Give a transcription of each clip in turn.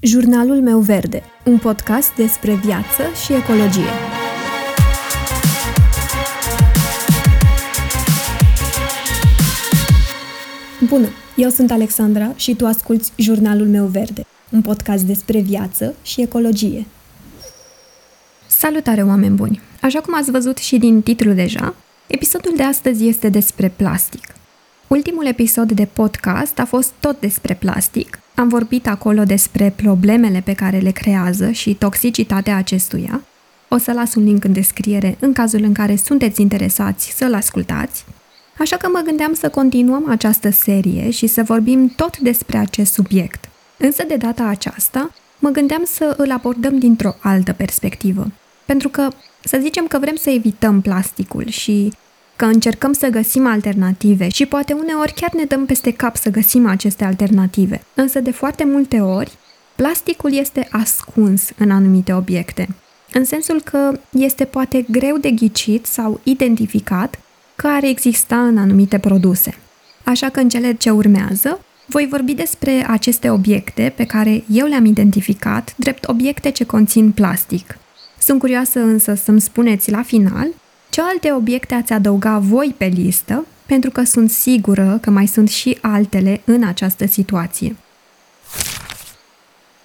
Jurnalul meu verde, un podcast despre viață și ecologie. Bună, eu sunt Alexandra și tu asculți Jurnalul meu verde, un podcast despre viață și ecologie. Salutare, oameni buni! Așa cum ați văzut și din titlu deja, episodul de astăzi este despre plastic. Ultimul episod de podcast a fost tot despre plastic. Am vorbit acolo despre problemele pe care le creează și toxicitatea acestuia. O să las un link în descriere în cazul în care sunteți interesați să-l ascultați. Așa că mă gândeam să continuăm această serie și să vorbim tot despre acest subiect. Însă de data aceasta, mă gândeam să îl abordăm dintr-o altă perspectivă. Pentru că să zicem că vrem să evităm plasticul și că încercăm să găsim alternative și poate uneori chiar ne dăm peste cap să găsim aceste alternative. Însă de foarte multe ori, plasticul este ascuns în anumite obiecte, în sensul că este poate greu de ghicit sau identificat că ar exista în anumite produse. Așa că în cele ce urmează, voi vorbi despre aceste obiecte pe care eu le-am identificat drept obiecte ce conțin plastic. Sunt curioasă însă să-mi spuneți la final ce alte obiecte ați adăuga voi pe listă, pentru că sunt sigură că mai sunt și altele în această situație.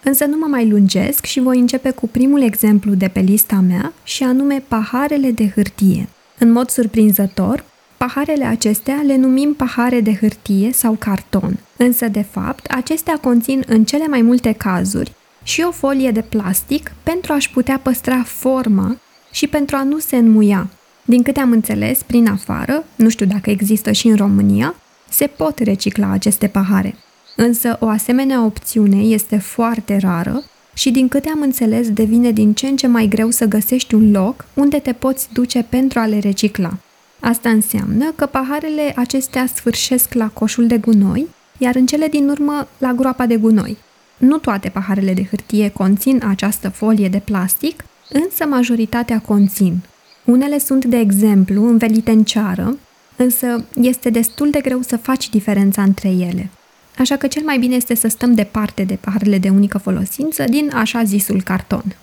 Însă nu mă mai lungesc și voi începe cu primul exemplu de pe lista mea și anume paharele de hârtie. În mod surprinzător, paharele acestea le numim pahare de hârtie sau carton, însă de fapt acestea conțin în cele mai multe cazuri și o folie de plastic pentru a-și putea păstra forma și pentru a nu se înmuia, din câte am înțeles, prin afară, nu știu dacă există și în România, se pot recicla aceste pahare. Însă o asemenea opțiune este foarte rară și din câte am înțeles devine din ce în ce mai greu să găsești un loc unde te poți duce pentru a le recicla. Asta înseamnă că paharele acestea sfârșesc la coșul de gunoi, iar în cele din urmă la groapa de gunoi. Nu toate paharele de hârtie conțin această folie de plastic, însă majoritatea conțin. Unele sunt, de exemplu, învelite în ceară, însă este destul de greu să faci diferența între ele. Așa că cel mai bine este să stăm departe de paharele de unică folosință din așa zisul carton.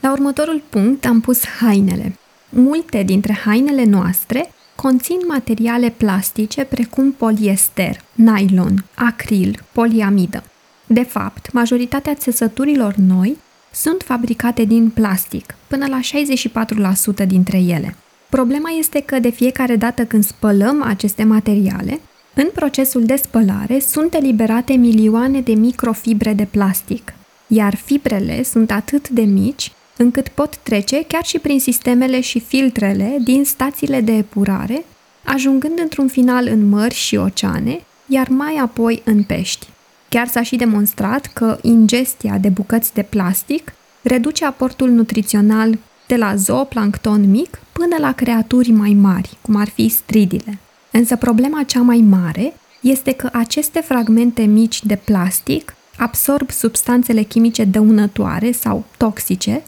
La următorul punct am pus hainele. Multe dintre hainele noastre conțin materiale plastice precum poliester, nylon, acril, poliamidă. De fapt, majoritatea țesăturilor noi sunt fabricate din plastic, până la 64% dintre ele. Problema este că de fiecare dată când spălăm aceste materiale, în procesul de spălare sunt eliberate milioane de microfibre de plastic, iar fibrele sunt atât de mici încât pot trece chiar și prin sistemele și filtrele din stațiile de epurare, ajungând într-un final în mări și oceane, iar mai apoi în pești. Chiar s-a și demonstrat că ingestia de bucăți de plastic reduce aportul nutrițional de la zooplancton mic până la creaturi mai mari, cum ar fi stridile. Însă problema cea mai mare este că aceste fragmente mici de plastic absorb substanțele chimice dăunătoare sau toxice,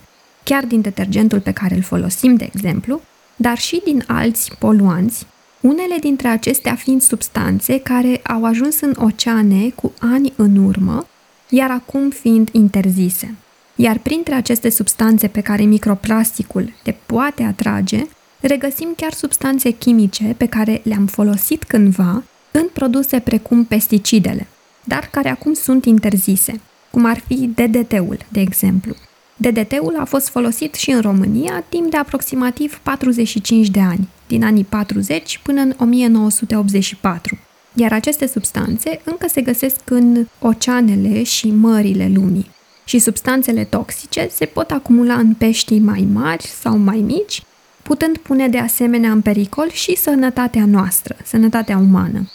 chiar din detergentul pe care îl folosim, de exemplu, dar și din alți poluanți, unele dintre acestea fiind substanțe care au ajuns în oceane cu ani în urmă, iar acum fiind interzise. Iar printre aceste substanțe pe care microplasticul le poate atrage, regăsim chiar substanțe chimice pe care le-am folosit cândva în produse precum pesticidele, dar care acum sunt interzise, cum ar fi DDT-ul, de exemplu. DDT-ul a fost folosit și în România timp de aproximativ 45 de ani, din anii 40 până în 1984. Iar aceste substanțe încă se găsesc în oceanele și mările lumii. Și substanțele toxice se pot acumula în peștii mai mari sau mai mici, putând pune de asemenea în pericol și sănătatea noastră, sănătatea umană.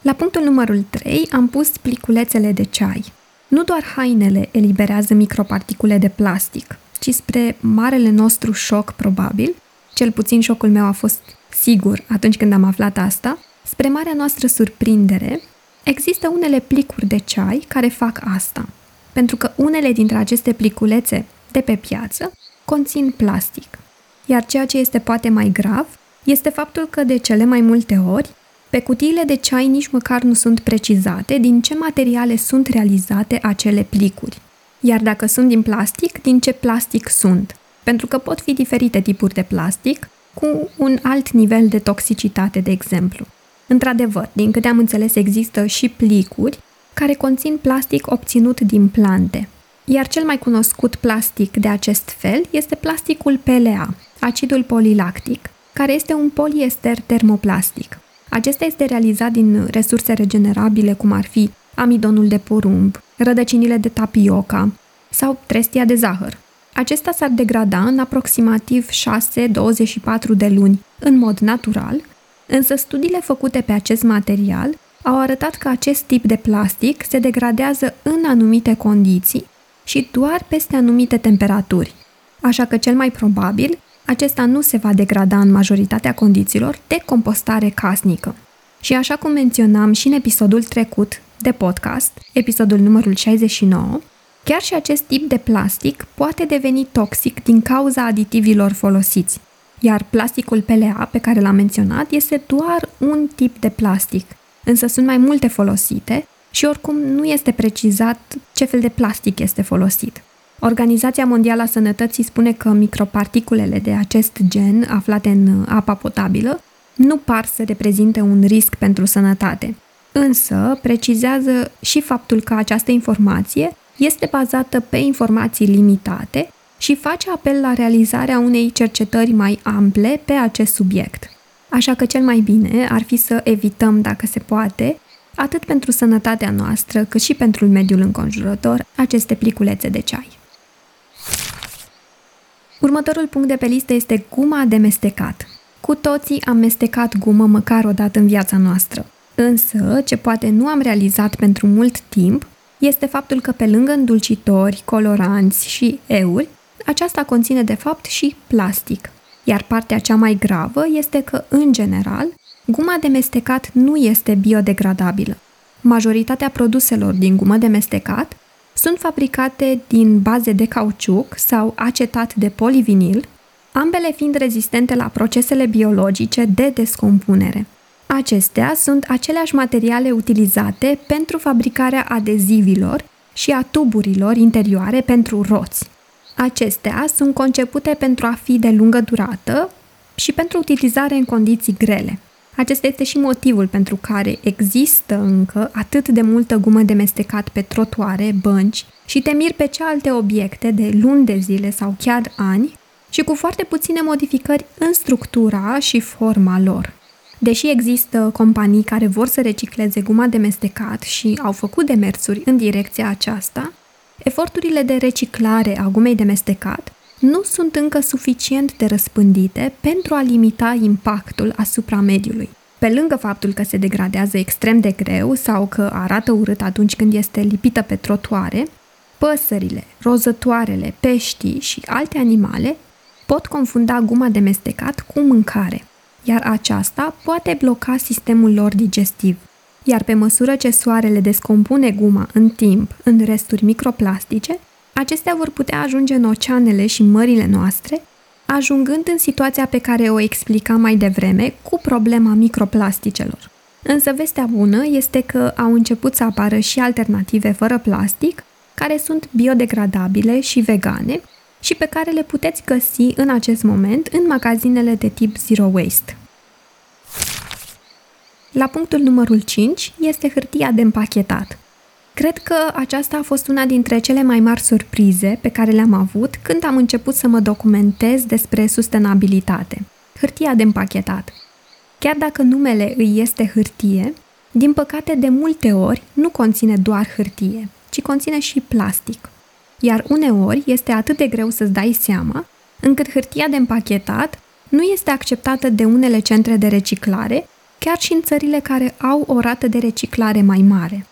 La punctul numărul 3 am pus pliculețele de ceai. Nu doar hainele eliberează microparticule de plastic, ci spre marele nostru șoc probabil, cel puțin șocul meu a fost sigur atunci când am aflat asta, spre marea noastră surprindere, există unele plicuri de ceai care fac asta, pentru că unele dintre aceste pliculețe de pe piață conțin plastic. Iar ceea ce este poate mai grav este faptul că de cele mai multe ori, Pe cutiile de ceai nici măcar nu sunt precizate din ce materiale sunt realizate acele plicuri. Iar dacă sunt din plastic, din ce plastic sunt. Pentru că pot fi diferite tipuri de plastic, cu un alt nivel de toxicitate, de exemplu. Într-adevăr, din câte am înțeles, există și plicuri care conțin plastic obținut din plante. Iar cel mai cunoscut plastic de acest fel este plasticul PLA, acidul polilactic, care este un poliester termoplastic. Acesta este realizat din resurse regenerabile, cum ar fi amidonul de porumb, rădăcinile de tapioca sau trestia de zahăr. Acesta s-ar degrada în aproximativ 6-24 de luni, în mod natural, însă studiile făcute pe acest material au arătat că acest tip de plastic se degradează în anumite condiții și doar peste anumite temperaturi. Așa că cel mai probabil, acesta nu se va degrada în majoritatea condițiilor de compostare casnică. Și așa cum menționam și în episodul trecut de podcast, episodul numărul 69, chiar și acest tip de plastic poate deveni toxic din cauza aditivilor folosiți. Iar plasticul PLA pe care l-am menționat este doar un tip de plastic, însă sunt mai multe folosite și oricum nu este precizat ce fel de plastic este folosit. Organizația Mondială a Sănătății spune că microparticulele de acest gen aflate în apa potabilă nu par să reprezinte un risc pentru sănătate, însă precizează și faptul că această informație este bazată pe informații limitate și face apel la realizarea unei cercetări mai ample pe acest subiect. Așa că cel mai bine ar fi să evităm, dacă se poate, atât pentru sănătatea noastră, cât și pentru mediul înconjurător, aceste pliculețe de ceai. Următorul punct de pe listă este guma de mestecat. Cu toții am mestecat gumă măcar o dată în viața noastră. Însă, ce poate nu am realizat pentru mult timp, este faptul că pe lângă îndulcitori, coloranți și euri, aceasta conține de fapt și plastic. Iar partea cea mai gravă este că, în general, guma de mestecat nu este biodegradabilă. Majoritatea produselor din gumă de mestecat sunt fabricate din baze de cauciuc sau acetat de polivinil, ambele fiind rezistente la procesele biologice de descompunere. Acestea sunt aceleași materiale utilizate pentru fabricarea adezivilor și a tuburilor interioare pentru roți. Acestea sunt concepute pentru a fi de lungă durată și pentru utilizare în condiții grele. Acesta este și motivul pentru care există încă atât de multă gumă de mestecat pe trotuare, bănci și te miri pe ce alte obiecte de luni de zile sau chiar ani și cu foarte puține modificări în structura și forma lor. Deși există companii care vor să recicleze guma de mestecat și au făcut demersuri în direcția aceasta, eforturile de reciclare a gumei de mestecat nu sunt încă suficient de răspândite pentru a limita impactul asupra mediului. Pe lângă faptul că se degradează extrem de greu sau că arată urât atunci când este lipită pe trotuare, păsările, rozătoarele, peștii și alte animale pot confunda guma de mestecat cu mâncare, iar aceasta poate bloca sistemul lor digestiv. Iar pe măsură ce soarele descompune guma în timp în resturi microplastice, acestea vor putea ajunge în oceanele și mările noastre, ajungând în situația pe care o explicam mai devreme cu problema microplasticelor. Însă vestea bună este că au început să apară și alternative fără plastic, care sunt biodegradabile și vegane și pe care le puteți găsi în acest moment în magazinele de tip Zero Waste. La punctul numărul 5 este hârtia de împachetat. Cred că aceasta a fost una dintre cele mai mari surprize pe care le-am avut când am început să mă documentez despre sustenabilitate. Hârtia de împachetat. Chiar dacă numele îi este hârtie, din păcate de multe ori nu conține doar hârtie, ci conține și plastic. Iar uneori este atât de greu să-ți dai seama, încât hârtia de împachetat nu este acceptată de unele centre de reciclare, chiar și în țările care au o rată de reciclare mai mare.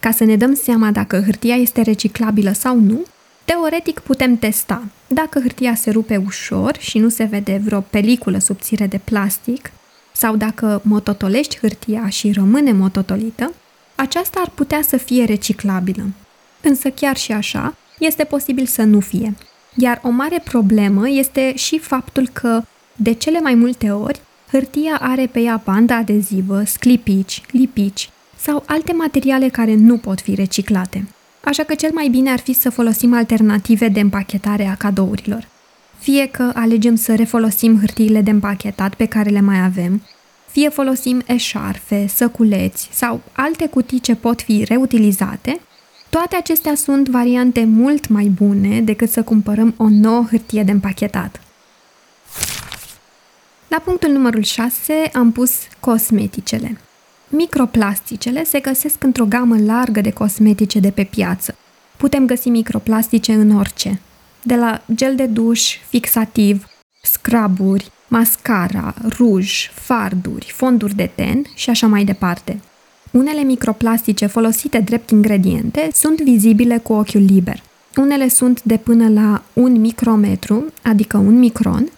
Ca să ne dăm seama dacă hârtia este reciclabilă sau nu, teoretic putem testa. Dacă hârtia se rupe ușor și nu se vede vreo peliculă subțire de plastic, sau dacă mototolești hârtia și rămâne mototolită, aceasta ar putea să fie reciclabilă. Însă chiar și așa, este posibil să nu fie. Iar o mare problemă este și faptul că, de cele mai multe ori, Hârtia are pe ea bandă adezivă, sclipici, lipici sau alte materiale care nu pot fi reciclate. Așa că cel mai bine ar fi să folosim alternative de împachetare a cadourilor. Fie că alegem să refolosim hârtiile de împachetat pe care le mai avem, fie folosim eșarfe, săculeți sau alte cutii ce pot fi reutilizate, toate acestea sunt variante mult mai bune decât să cumpărăm o nouă hârtie de împachetat. La punctul numărul 6 am pus cosmeticele. Microplasticele se găsesc într-o gamă largă de cosmetice de pe piață. Putem găsi microplastice în orice, de la gel de duș, fixativ, scraburi, mascara, ruj, farduri, fonduri de ten și așa mai departe. Unele microplastice folosite drept ingrediente sunt vizibile cu ochiul liber. Unele sunt de până la un micrometru, adică un micron,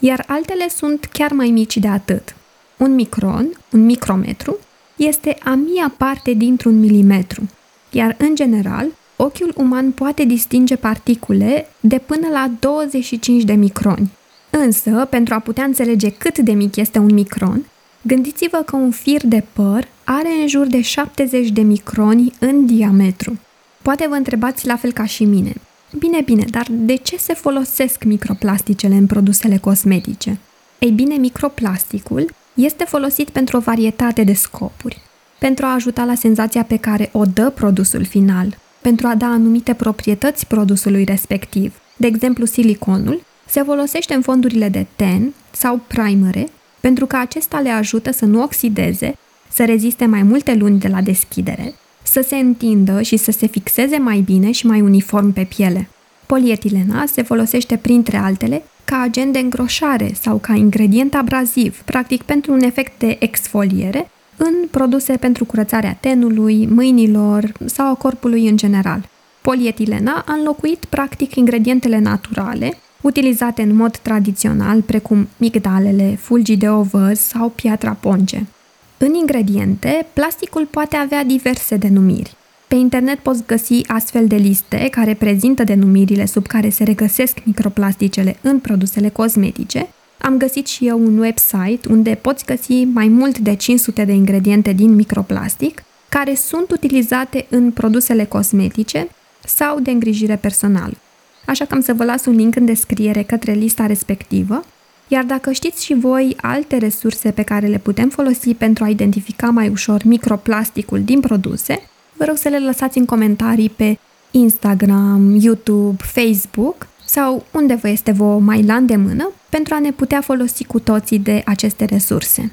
iar altele sunt chiar mai mici de atât. Un micron, un micrometru, este a mia parte dintr-un milimetru, iar în general, ochiul uman poate distinge particule de până la 25 de microni. Însă, pentru a putea înțelege cât de mic este un micron, gândiți-vă că un fir de păr are în jur de 70 de microni în diametru. Poate vă întrebați la fel ca și mine. Bine, bine, dar de ce se folosesc microplasticele în produsele cosmetice? Ei bine, microplasticul este folosit pentru o varietate de scopuri. Pentru a ajuta la senzația pe care o dă produsul final, pentru a da anumite proprietăți produsului respectiv. De exemplu, siliconul se folosește în fondurile de ten sau primere pentru că acesta le ajută să nu oxideze, să reziste mai multe luni de la deschidere, să se întindă și să se fixeze mai bine și mai uniform pe piele. Polietilena se folosește printre altele ca agent de îngroșare sau ca ingredient abraziv, practic pentru un efect de exfoliere, în produse pentru curățarea tenului, mâinilor sau a corpului în general. Polietilena a înlocuit practic ingredientele naturale, utilizate în mod tradițional, precum migdalele, fulgi de ovăz sau piatra ponce. În ingrediente, plasticul poate avea diverse denumiri. Pe internet poți găsi astfel de liste care prezintă denumirile sub care se regăsesc microplasticele în produsele cosmetice. Am găsit și eu un website unde poți găsi mai mult de 500 de ingrediente din microplastic care sunt utilizate în produsele cosmetice sau de îngrijire personală. Așa că am să vă las un link în descriere către lista respectivă iar dacă știți și voi alte resurse pe care le putem folosi pentru a identifica mai ușor microplasticul din produse, vă rog să le lăsați în comentarii pe Instagram, YouTube, Facebook sau unde vă este vouă mai la îndemână pentru a ne putea folosi cu toții de aceste resurse.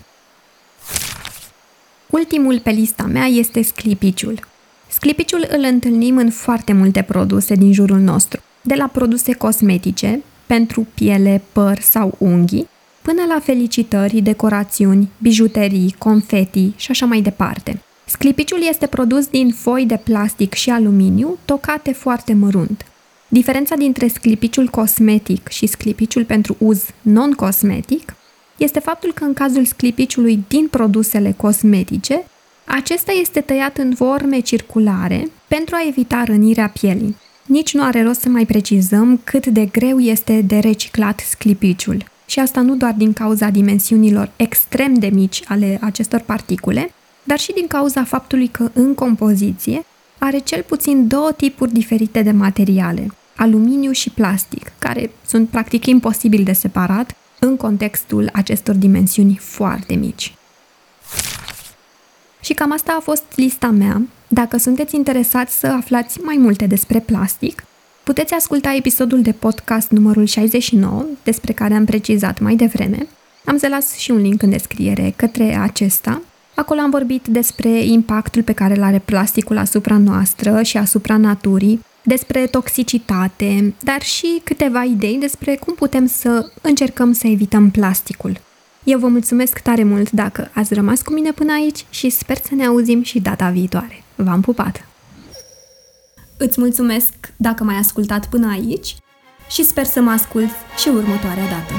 Ultimul pe lista mea este sclipiciul. Sclipiciul îl întâlnim în foarte multe produse din jurul nostru, de la produse cosmetice, pentru piele, păr sau unghii, până la felicitări, decorațiuni, bijuterii, confeti și așa mai departe. Sclipiciul este produs din foi de plastic și aluminiu tocate foarte mărunt. Diferența dintre sclipiciul cosmetic și sclipiciul pentru uz non-cosmetic este faptul că în cazul sclipiciului din produsele cosmetice, acesta este tăiat în forme circulare pentru a evita rănirea pielii. Nici nu are rost să mai precizăm cât de greu este de reciclat sclipiciul. Și asta nu doar din cauza dimensiunilor extrem de mici ale acestor particule, dar și din cauza faptului că în compoziție are cel puțin două tipuri diferite de materiale, aluminiu și plastic, care sunt practic imposibil de separat în contextul acestor dimensiuni foarte mici. Și cam asta a fost lista mea. Dacă sunteți interesați să aflați mai multe despre plastic, puteți asculta episodul de podcast numărul 69, despre care am precizat mai devreme. Am să las și un link în descriere către acesta. Acolo am vorbit despre impactul pe care îl are plasticul asupra noastră și asupra naturii, despre toxicitate, dar și câteva idei despre cum putem să încercăm să evităm plasticul. Eu vă mulțumesc tare mult dacă ați rămas cu mine până aici și sper să ne auzim și data viitoare. V-am pupat! Îți mulțumesc dacă m-ai ascultat până aici și sper să mă ascult și următoarea dată.